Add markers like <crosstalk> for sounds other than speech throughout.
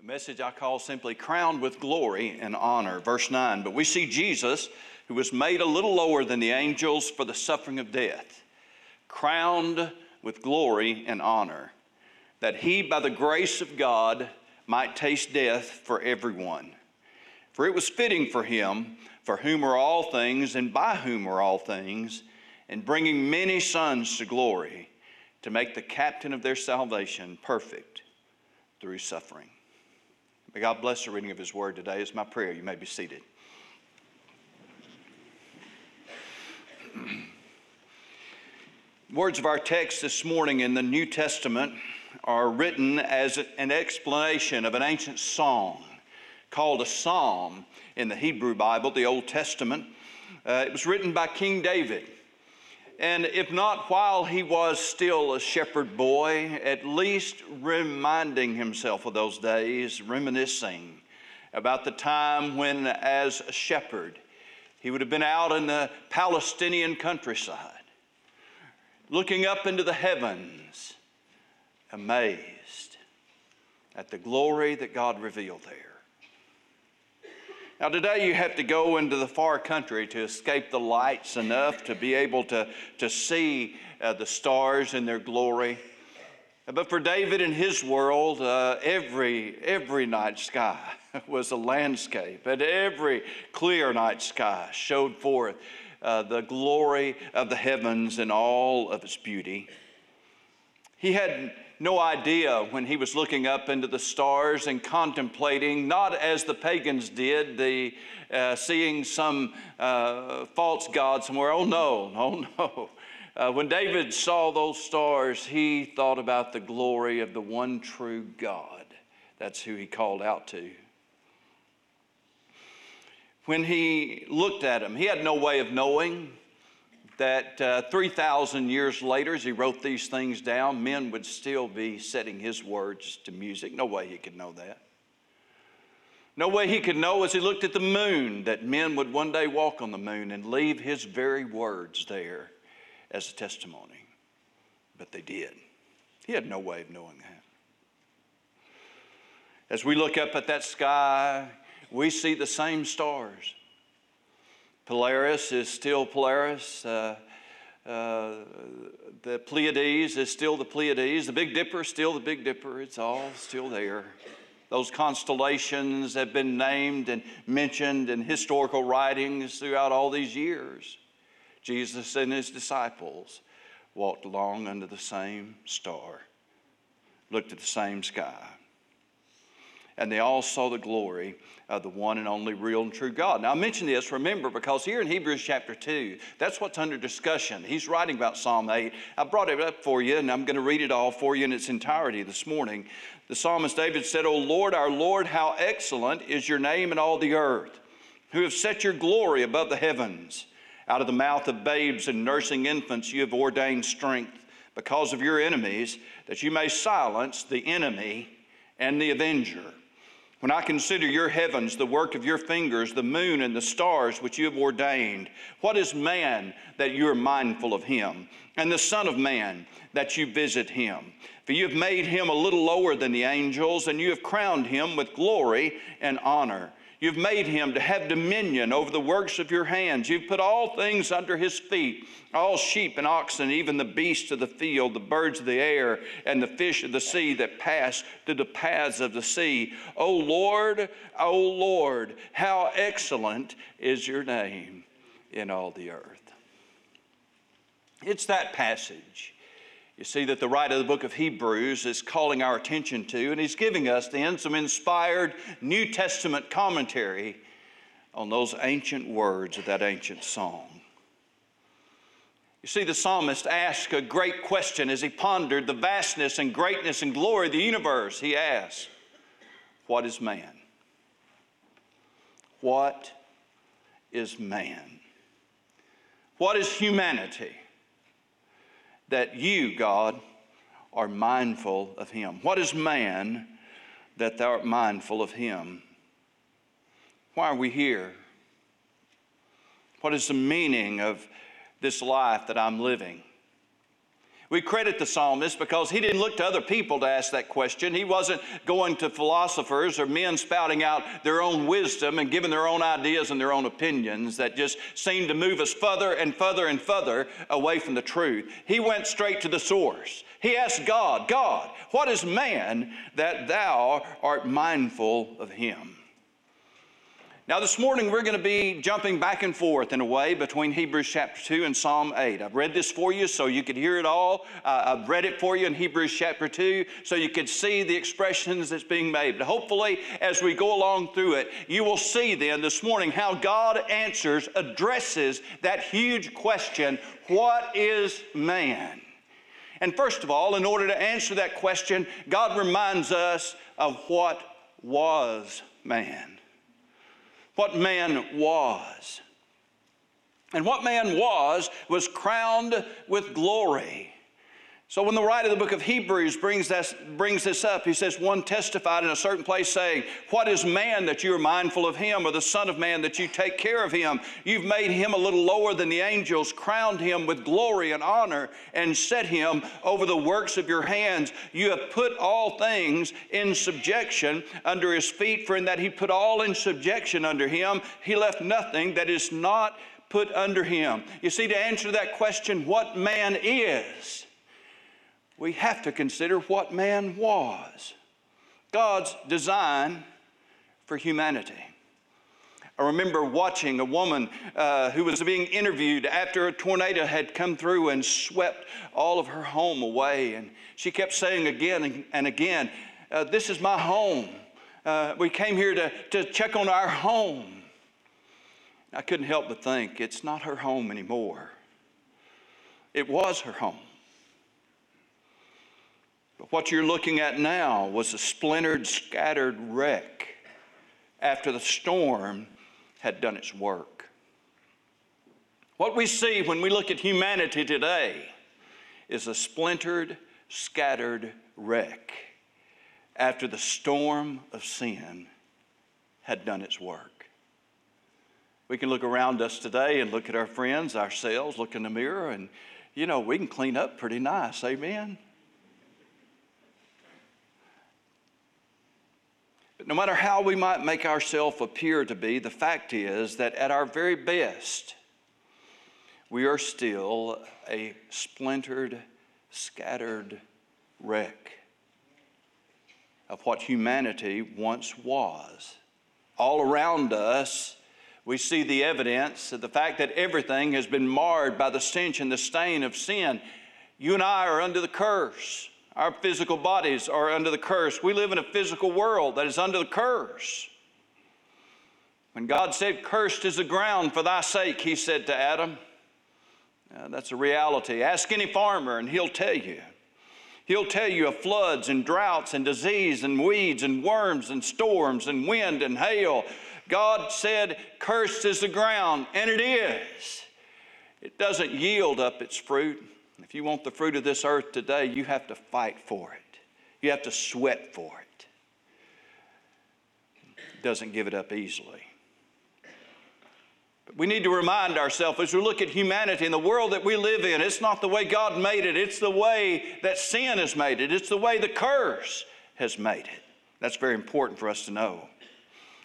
A message I call simply crowned with glory and honor. Verse 9. But we see Jesus, who was made a little lower than the angels for the suffering of death, crowned with glory and honor, that he, by the grace of God, might taste death for everyone. For it was fitting for him, for whom are all things, and by whom are all things, and bringing many sons to glory, to make the captain of their salvation perfect through suffering. May God bless the reading of His word today. Is my prayer. You may be seated. <clears throat> Words of our text this morning in the New Testament are written as an explanation of an ancient song called a psalm in the Hebrew Bible, the Old Testament. Uh, it was written by King David. And if not while he was still a shepherd boy, at least reminding himself of those days, reminiscing about the time when, as a shepherd, he would have been out in the Palestinian countryside, looking up into the heavens, amazed at the glory that God revealed there. Now, today you have to go into the far country to escape the lights enough to be able to, to see uh, the stars in their glory. But for David and his world, uh, every, every night sky <laughs> was a landscape, and every clear night sky showed forth uh, the glory of the heavens and all of its beauty. He had no idea when he was looking up into the stars and contemplating, not as the pagans did, the uh, seeing some uh, false god somewhere. Oh no, oh <laughs> no. Uh, when David saw those stars, he thought about the glory of the one true God. That's who he called out to. When he looked at them, he had no way of knowing that uh, 3,000 years later, as he wrote these things down, men would still be setting his words to music. No way he could know that. No way he could know as he looked at the moon that men would one day walk on the moon and leave his very words there as a testimony. But they did. He had no way of knowing that. As we look up at that sky, we see the same stars. Polaris is still Polaris. Uh, uh, the Pleiades is still the Pleiades. The Big Dipper is still the Big Dipper. It's all still there. Those constellations have been named and mentioned in historical writings throughout all these years. Jesus and his disciples walked along under the same star, looked at the same sky and they all saw the glory of the one and only real and true God. Now, I mention this, remember, because here in Hebrews chapter 2, that's what's under discussion. He's writing about Psalm 8. I brought it up for you, and I'm going to read it all for you in its entirety this morning. The psalmist David said, O Lord, our Lord, how excellent is your name in all the earth, who have set your glory above the heavens. Out of the mouth of babes and nursing infants, you have ordained strength because of your enemies, that you may silence the enemy and the avenger. When I consider your heavens, the work of your fingers, the moon and the stars which you have ordained, what is man that you are mindful of him, and the Son of Man that you visit him? For you have made him a little lower than the angels, and you have crowned him with glory and honor. You've made him to have dominion over the works of your hands. You've put all things under his feet all sheep and oxen, even the beasts of the field, the birds of the air, and the fish of the sea that pass through the paths of the sea. O Lord, O Lord, how excellent is your name in all the earth. It's that passage you see that the writer of the book of Hebrews is calling our attention to, and he's giving us then some inspired New Testament commentary on those ancient words of that ancient song. You see, the psalmist asked a great question as he pondered the vastness and greatness and glory of the universe. He asked, What is man? What is man? What is humanity? That you, God, are mindful of him. What is man that thou art mindful of him? Why are we here? What is the meaning of this life that I'm living? We credit the psalmist because he didn't look to other people to ask that question. He wasn't going to philosophers or men spouting out their own wisdom and giving their own ideas and their own opinions that just seemed to move us further and further and further away from the truth. He went straight to the source. He asked God, God, what is man that thou art mindful of him? Now, this morning we're going to be jumping back and forth in a way between Hebrews chapter 2 and Psalm 8. I've read this for you so you could hear it all. Uh, I've read it for you in Hebrews chapter 2 so you could see the expressions that's being made. But hopefully, as we go along through it, you will see then this morning how God answers, addresses that huge question what is man? And first of all, in order to answer that question, God reminds us of what was man what man was. And what man was, was crowned with glory. So when the writer of the book of Hebrews brings this, brings this up, he says, One testified in a certain place saying, What is man that you are mindful of him, or the Son of Man that you take care of him? You've made him a little lower than the angels, crowned him with glory and honor, and set him over the works of your hands. You have put all things in subjection under his feet, for in that he put all in subjection under him, he left nothing that is not put under him. You see, to answer that question, what man is, we have to consider what man was God's design for humanity. I remember watching a woman uh, who was being interviewed after a tornado had come through and swept all of her home away. And she kept saying again and again, uh, This is my home. Uh, we came here to, to check on our home. I couldn't help but think it's not her home anymore. It was her home. But what you're looking at now was a splintered, scattered wreck after the storm had done its work. What we see when we look at humanity today is a splintered, scattered wreck after the storm of sin had done its work. We can look around us today and look at our friends, ourselves, look in the mirror, and you know, we can clean up pretty nice. Amen? No matter how we might make ourselves appear to be, the fact is that at our very best, we are still a splintered, scattered wreck of what humanity once was. All around us, we see the evidence of the fact that everything has been marred by the stench and the stain of sin. You and I are under the curse. Our physical bodies are under the curse. We live in a physical world that is under the curse. When God said, Cursed is the ground for thy sake, he said to Adam, uh, that's a reality. Ask any farmer and he'll tell you. He'll tell you of floods and droughts and disease and weeds and worms and storms and wind and hail. God said, Cursed is the ground, and it is. It doesn't yield up its fruit. If you want the fruit of this earth today, you have to fight for it. You have to sweat for it. It doesn't give it up easily. But we need to remind ourselves as we look at humanity and the world that we live in, it's not the way God made it, it's the way that sin has made it, it's the way the curse has made it. That's very important for us to know.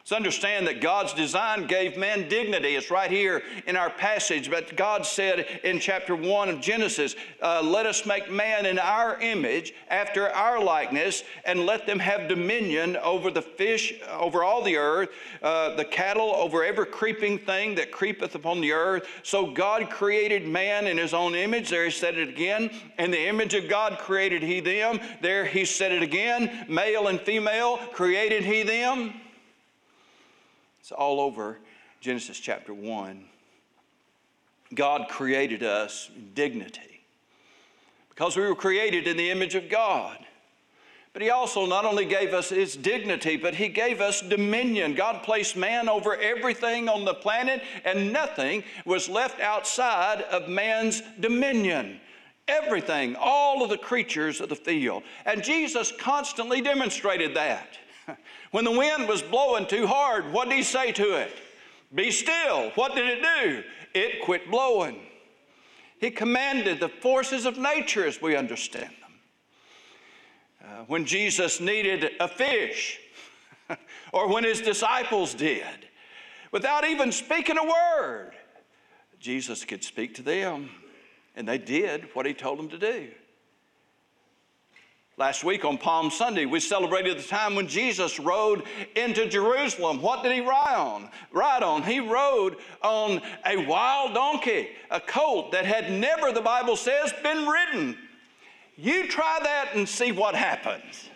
Let's understand that God's design gave man dignity. It's right here in our passage. But God said in chapter 1 of Genesis, uh, Let us make man in our image, after our likeness, and let them have dominion over the fish, over all the earth, uh, the cattle, over every creeping thing that creepeth upon the earth. So God created man in his own image. There he said it again. In the image of God created he them. There he said it again. Male and female created he them. It's all over Genesis chapter 1. God created us in dignity because we were created in the image of God. But He also not only gave us His dignity, but He gave us dominion. God placed man over everything on the planet, and nothing was left outside of man's dominion. Everything, all of the creatures of the field. And Jesus constantly demonstrated that. <laughs> When the wind was blowing too hard, what did he say to it? Be still. What did it do? It quit blowing. He commanded the forces of nature as we understand them. Uh, when Jesus needed a fish, <laughs> or when his disciples did, without even speaking a word, Jesus could speak to them, and they did what he told them to do. Last week on Palm Sunday, we celebrated the time when Jesus rode into Jerusalem. What did he ride on? Ride on. He rode on a wild donkey, a colt that had never, the Bible says, been ridden. You try that and see what happens.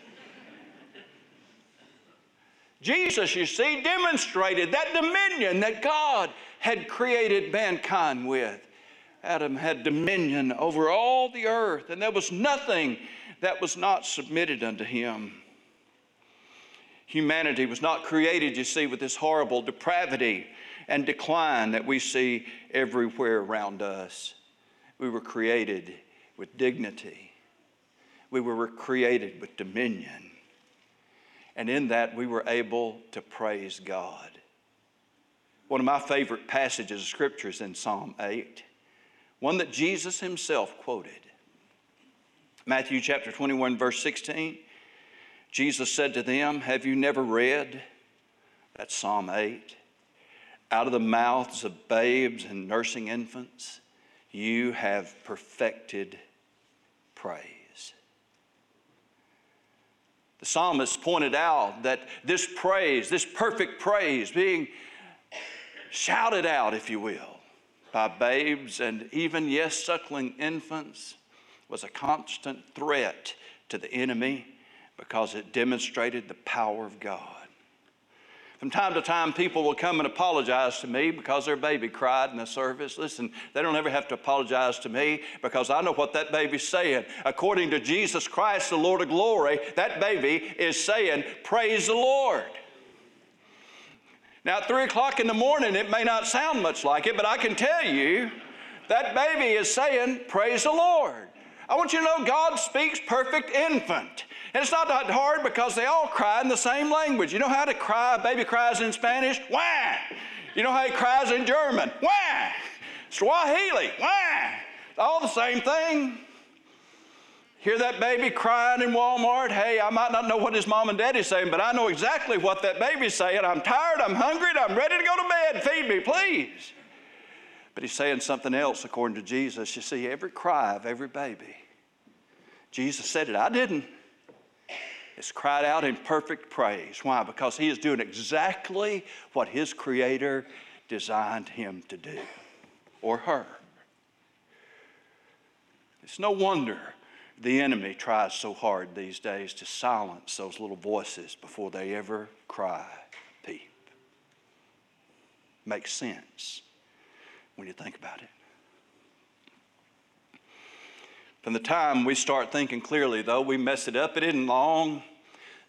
Jesus, you see, demonstrated that dominion that God had created mankind with. Adam had dominion over all the earth, and there was nothing that was not submitted unto him. Humanity was not created, you see, with this horrible depravity and decline that we see everywhere around us. We were created with dignity, we were created with dominion. And in that, we were able to praise God. One of my favorite passages of Scripture is in Psalm 8, one that Jesus himself quoted. Matthew chapter 21, verse 16. Jesus said to them, Have you never read? That's Psalm 8. Out of the mouths of babes and nursing infants, you have perfected praise. The psalmist pointed out that this praise, this perfect praise, being shouted out, if you will, by babes and even, yes, suckling infants, was a constant threat to the enemy because it demonstrated the power of God. From time to time, people will come and apologize to me because their baby cried in the service. Listen, they don't ever have to apologize to me because I know what that baby's saying. According to Jesus Christ, the Lord of glory, that baby is saying, Praise the Lord. Now, at 3 o'clock in the morning, it may not sound much like it, but I can tell you that baby is saying, Praise the Lord. I want you to know God speaks perfect infant. And it's not that hard because they all cry in the same language. You know how to cry? A baby cries in Spanish? Wah! You know how he cries in German? Wah! Swahili? Wah! All the same thing. Hear that baby crying in Walmart? Hey, I might not know what his mom and daddy's saying, but I know exactly what that baby's saying. I'm tired, I'm hungry, I'm ready to go to bed. Feed me, please. But he's saying something else according to Jesus. You see, every cry of every baby, Jesus said it, I didn't. It's cried out in perfect praise. Why? Because he is doing exactly what his Creator designed him to do, or her. It's no wonder the enemy tries so hard these days to silence those little voices before they ever cry, peep. Makes sense when you think about it. From the time we start thinking clearly, though, we mess it up. It isn't long.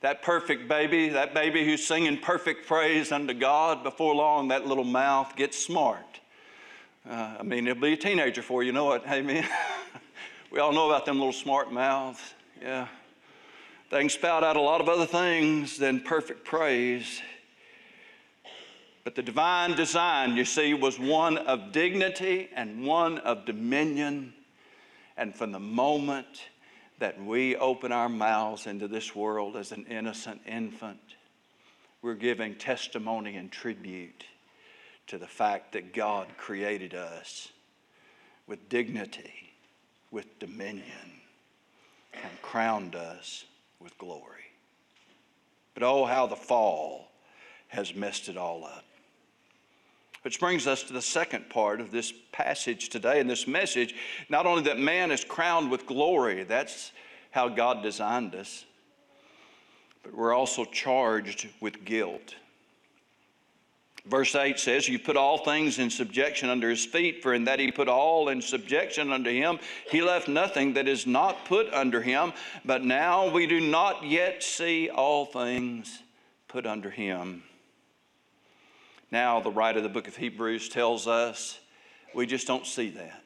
That perfect baby, that baby who's singing perfect praise unto God, before long, that little mouth gets smart. Uh, I mean, it'll be a teenager for you, know what? Amen. <laughs> we all know about them little smart mouths. Yeah. They can spout out a lot of other things than perfect praise. But the divine design, you see, was one of dignity and one of dominion. And from the moment that we open our mouths into this world as an innocent infant, we're giving testimony and tribute to the fact that God created us with dignity, with dominion, and crowned us with glory. But oh, how the fall has messed it all up. Which brings us to the second part of this passage today and this message. Not only that man is crowned with glory, that's how God designed us, but we're also charged with guilt. Verse 8 says, You put all things in subjection under his feet, for in that he put all in subjection unto him, he left nothing that is not put under him. But now we do not yet see all things put under him. Now, the writer of the book of Hebrews tells us we just don't see that.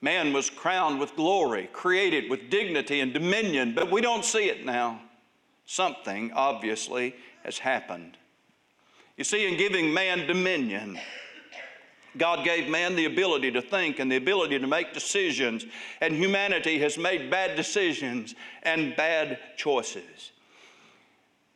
Man was crowned with glory, created with dignity and dominion, but we don't see it now. Something, obviously, has happened. You see, in giving man dominion, God gave man the ability to think and the ability to make decisions, and humanity has made bad decisions and bad choices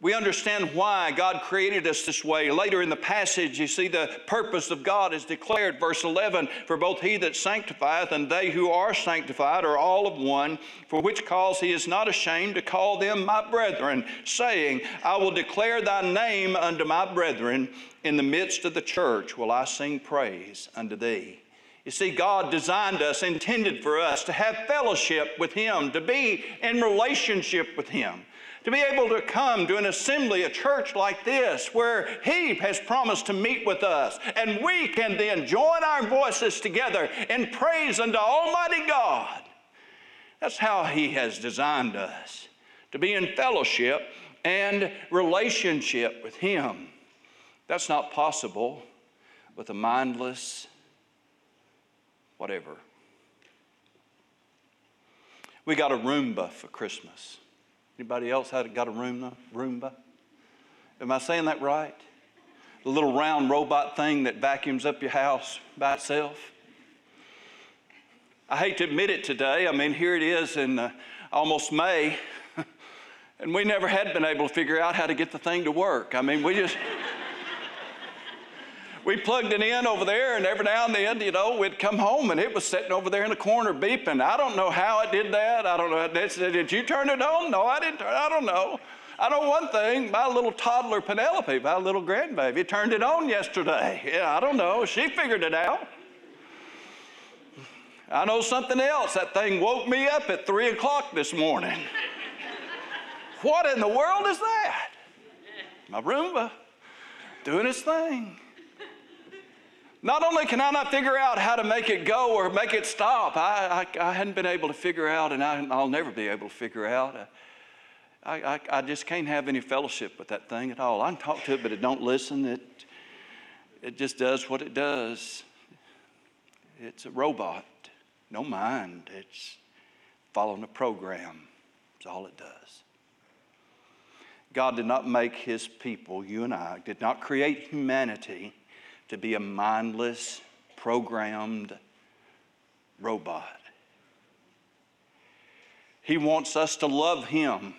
we understand why God created us this way. Later in the passage, you see the purpose of God is declared. Verse 11 For both he that sanctifieth and they who are sanctified are all of one, for which cause he is not ashamed to call them my brethren, saying, I will declare thy name unto my brethren. In the midst of the church will I sing praise unto thee. You see, God designed us, intended for us to have fellowship with Him, to be in relationship with Him to be able to come to an assembly, a church like this, where He has promised to meet with us, and we can then join our voices together in praise unto Almighty God. That's how He has designed us to be in fellowship and relationship with Him. That's not possible with a mindless whatever. We got a Roomba for Christmas. Anybody else had got a Roomba? Roomba? Am I saying that right? The little round robot thing that vacuums up your house by itself. I hate to admit it today. I mean, here it is in uh, almost May, <laughs> and we never had been able to figure out how to get the thing to work. I mean, we just we plugged it in over there, and every now and then, you know, we'd come home and it was sitting over there in the corner beeping. I don't know how it did that. I don't know. Did you turn it on? No, I didn't turn I don't know. I know one thing. My little toddler Penelope, my little grandbaby, turned it on yesterday. Yeah, I don't know. She figured it out. I know something else. That thing woke me up at 3 o'clock this morning. what in the world is that? My Roomba doing its thing. Not only can I not figure out how to make it go or make it stop, I, I, I hadn't been able to figure out, and I, will never be able to figure out. Uh, I, I, I, just can't have any fellowship with that thing at all. I can talk to it, but it don't listen. It, it just does what it does. It's a robot, no mind. It's following a program. That's all it does. God did not make his people, you and I, did not create humanity to be a mindless, programmed robot. He wants us to love Him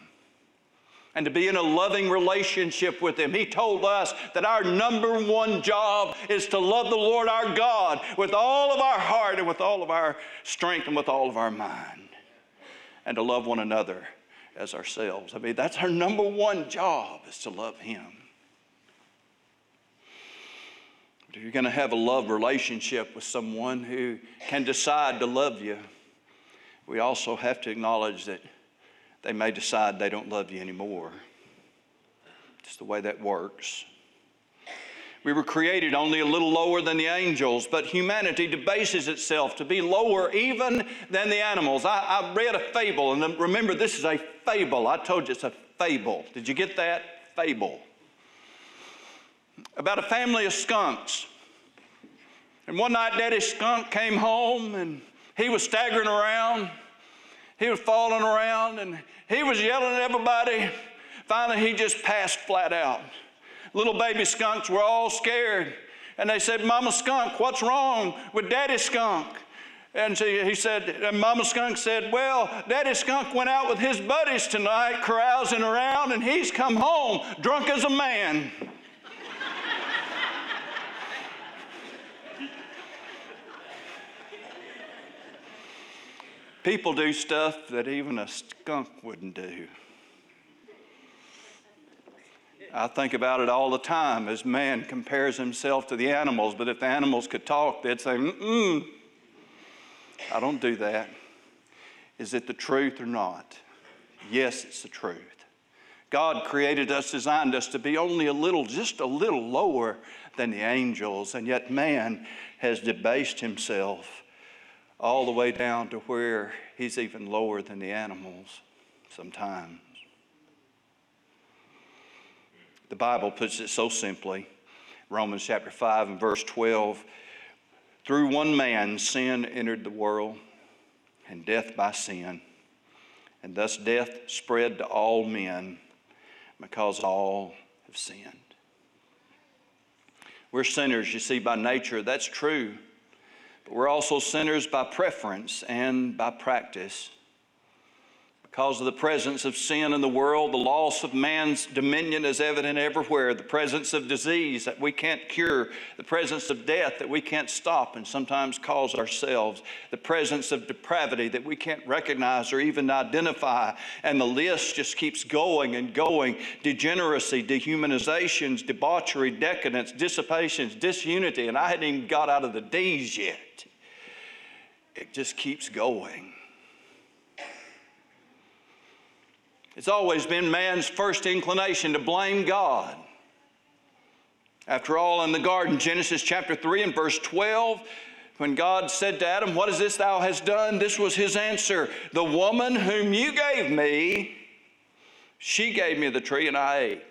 and to be in a loving relationship with Him. He told us that our number one job is to love the Lord our God with all of our heart and with all of our strength and with all of our mind, and to love one another as ourselves. I mean, that's our number one job is to love Him. If you're going to have a love relationship with someone who can decide to love you, we also have to acknowledge that they may decide they don't love you anymore. It's the way that works. We were created only a little lower than the angels, but humanity debases itself to be lower even than the animals. I, I read a fable, and remember, this is a fable. I told you it's a fable. Did you get that? Fable about a family of skunks. And one night, Daddy Skunk came home and he was staggering around. He was falling around and he was yelling at everybody. Finally, he just passed flat out. Little baby skunks were all scared. And they said, Mama Skunk, what's wrong with Daddy Skunk? And he said, and Mama Skunk said, Well, Daddy Skunk went out with his buddies tonight, carousing around, and he's come home drunk as a man. People do stuff that even a skunk wouldn't do. I think about it all the time as man compares himself to the animals, but if the animals could talk, they'd say, mm I don't do that. Is it the truth or not? Yes, it's the truth. God created us, designed us to be only a little, just a little lower than the angels, and yet man has debased himself all the way down to where he's even lower than the animals sometimes. The Bible puts it so simply Romans chapter 5 and verse 12 through one man sin entered the world, and death by sin. And thus death spread to all men because all have sinned. We're sinners, you see, by nature. That's true. But we're also sinners by preference and by practice. Because of the presence of sin in the world, the loss of man's dominion is evident everywhere. The presence of disease that we can't cure, the presence of death that we can't stop and sometimes cause ourselves, the presence of depravity that we can't recognize or even identify. And the list just keeps going and going degeneracy, dehumanizations, debauchery, decadence, dissipations, disunity. And I hadn't even got out of the D's yet. It just keeps going. It's always been man's first inclination to blame God. After all, in the garden, Genesis chapter 3 and verse 12, when God said to Adam, What is this thou hast done? This was his answer The woman whom you gave me, she gave me the tree and I ate.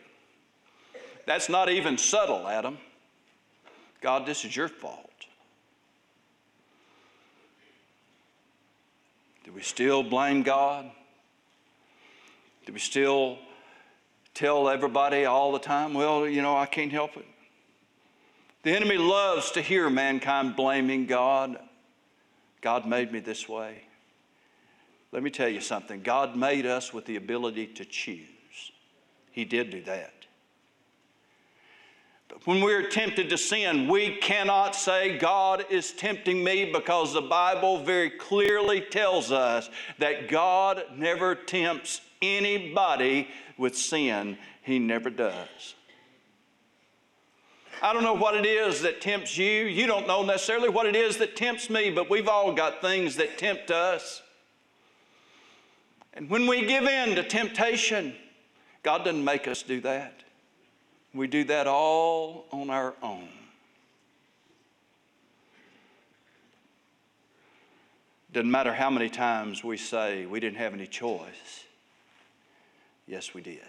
That's not even subtle, Adam. God, this is your fault. Do we still blame God? Do we still tell everybody all the time, well, you know, I can't help it? The enemy loves to hear mankind blaming God. God made me this way. Let me tell you something God made us with the ability to choose. He did do that. But when we're tempted to sin, we cannot say, God is tempting me because the Bible very clearly tells us that God never tempts anybody with sin. He never does. I don't know what it is that tempts you. You don't know necessarily what it is that tempts me, but we've all got things that tempt us. And when we give in to temptation, God doesn't make us do that. We do that all on our own. Doesn't matter how many times we say we didn't have any choice. Yes, we did.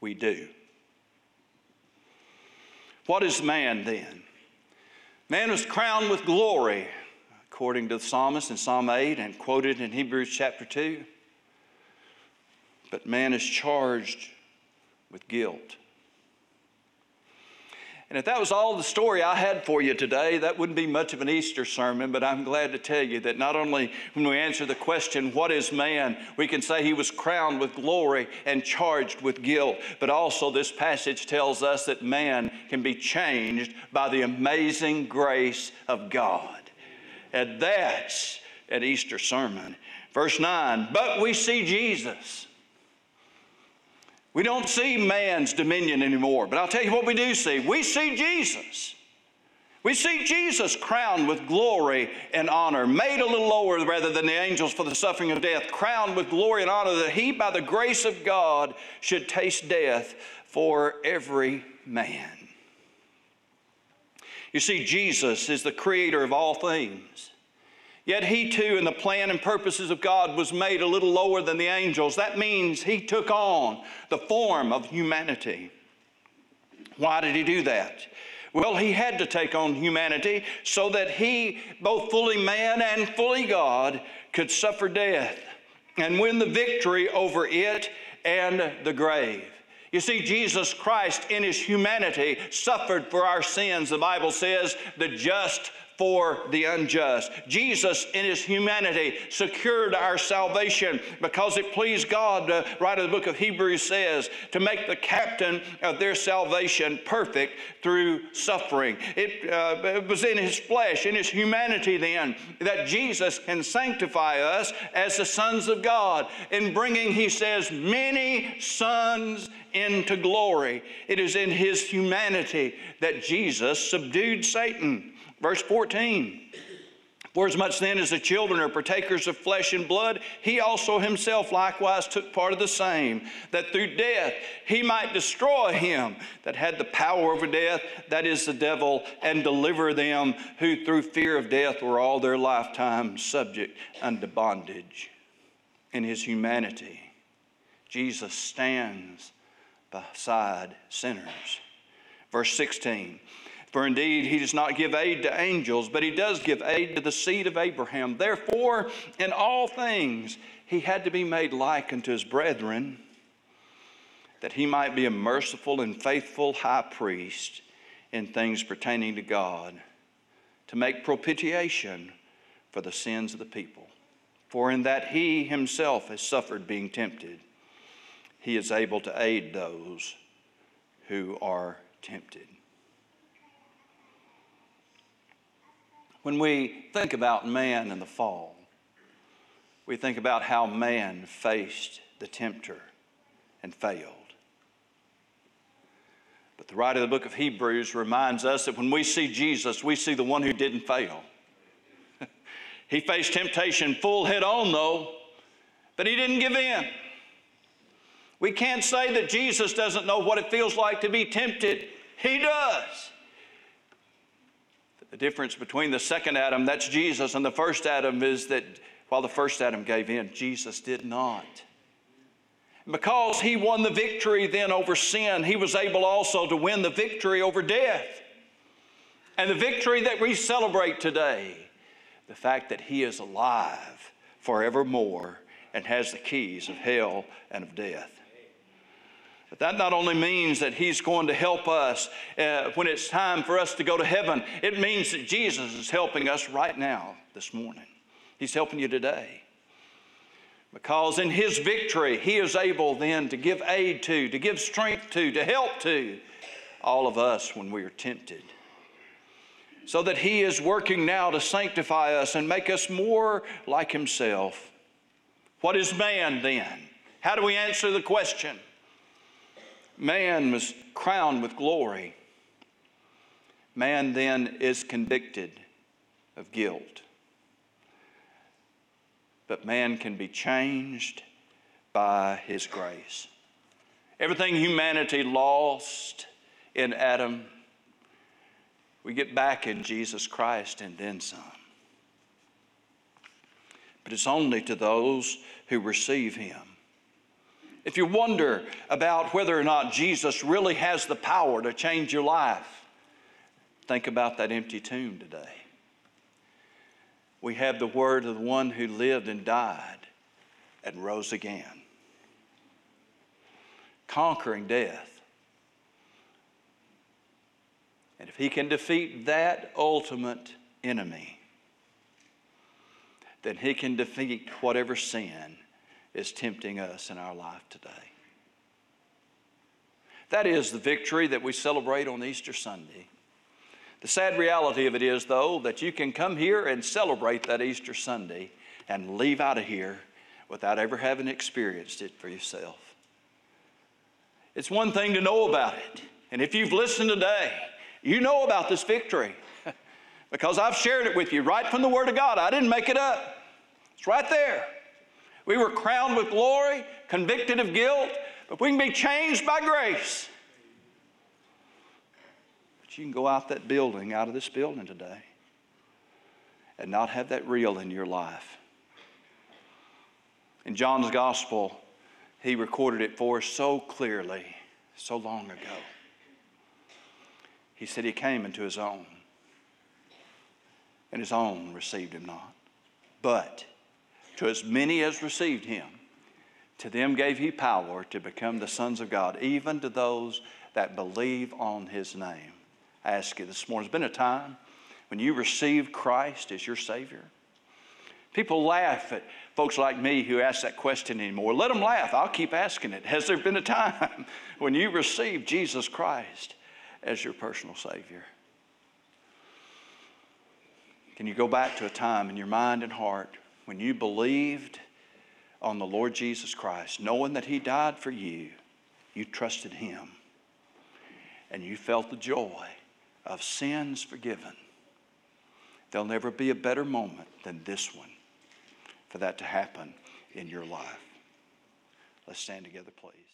We do. What is man then? Man was crowned with glory, according to the psalmist in Psalm 8 and quoted in Hebrews chapter 2. But man is charged with guilt. And if that was all the story I had for you today, that wouldn't be much of an Easter sermon, but I'm glad to tell you that not only when we answer the question, What is man? we can say he was crowned with glory and charged with guilt, but also this passage tells us that man can be changed by the amazing grace of God. And that's an Easter sermon. Verse 9, but we see Jesus we don't see man's dominion anymore, but I'll tell you what we do see. We see Jesus. We see Jesus crowned with glory and honor, made a little lower rather than the angels for the suffering of death, crowned with glory and honor that he, by the grace of God, should taste death for every man. You see, Jesus is the creator of all things. Yet he too, in the plan and purposes of God, was made a little lower than the angels. That means he took on the form of humanity. Why did he do that? Well, he had to take on humanity so that he, both fully man and fully God, could suffer death and win the victory over it and the grave. You see, Jesus Christ in his humanity suffered for our sins. The Bible says, the just for the unjust. Jesus, in his humanity, secured our salvation because it pleased God, uh, right in the book of Hebrews says, to make the captain of their salvation perfect through suffering. It, uh, it was in his flesh, in his humanity, then, that Jesus can sanctify us as the sons of God in bringing, he says, many sons into glory. It is in his humanity that Jesus subdued Satan. Verse 14. For as much then as the children are partakers of flesh and blood, he also himself likewise took part of the same, that through death he might destroy him that had the power over death, that is the devil, and deliver them who through fear of death were all their lifetime subject unto bondage. In his humanity, Jesus stands beside sinners. Verse 16. For indeed, he does not give aid to angels, but he does give aid to the seed of Abraham. Therefore, in all things, he had to be made like unto his brethren, that he might be a merciful and faithful high priest in things pertaining to God, to make propitiation for the sins of the people. For in that he himself has suffered being tempted, he is able to aid those who are tempted. When we think about man and the fall, we think about how man faced the tempter and failed. But the writer of the book of Hebrews reminds us that when we see Jesus, we see the one who didn't fail. <laughs> he faced temptation full head on, though, but he didn't give in. We can't say that Jesus doesn't know what it feels like to be tempted. He does. The difference between the second Adam, that's Jesus, and the first Adam is that while the first Adam gave in, Jesus did not. Because he won the victory then over sin, he was able also to win the victory over death. And the victory that we celebrate today, the fact that he is alive forevermore and has the keys of hell and of death. But that not only means that He's going to help us uh, when it's time for us to go to heaven, it means that Jesus is helping us right now, this morning. He's helping you today. Because in His victory, He is able then to give aid to, to give strength to, to help to all of us when we are tempted. So that He is working now to sanctify us and make us more like Himself. What is man then? How do we answer the question? Man was crowned with glory, man then is convicted of guilt. But man can be changed by his grace. Everything humanity lost in Adam, we get back in Jesus Christ and then some. But it's only to those who receive him. If you wonder about whether or not Jesus really has the power to change your life, think about that empty tomb today. We have the word of the one who lived and died and rose again, conquering death. And if he can defeat that ultimate enemy, then he can defeat whatever sin is tempting us in our life today. That is the victory that we celebrate on Easter Sunday. The sad reality of it is, though, that you can come here and celebrate that Easter Sunday and leave out of here without ever having experienced it for yourself. It's one thing to know about it. And if you've listened today, you know about this victory <laughs> because I've shared it with you right from the Word of God. I didn't make it up, it's right there. We were crowned with glory, convicted of guilt, but we can be changed by grace. But you can go out that building, out of this building today, and not have that real in your life. In John's gospel, he recorded it for us so clearly, so long ago. He said he came into his own, and his own received him not. But to as many as received him, to them gave he power to become the sons of God, even to those that believe on his name. I ask you this morning, has been a time when you received Christ as your Savior? People laugh at folks like me who ask that question anymore. Let them laugh. I'll keep asking it. Has there been a time <laughs> when you received Jesus Christ as your personal Savior? Can you go back to a time in your mind and heart when you believed on the Lord Jesus Christ, knowing that He died for you, you trusted Him, and you felt the joy of sins forgiven. There'll never be a better moment than this one for that to happen in your life. Let's stand together, please.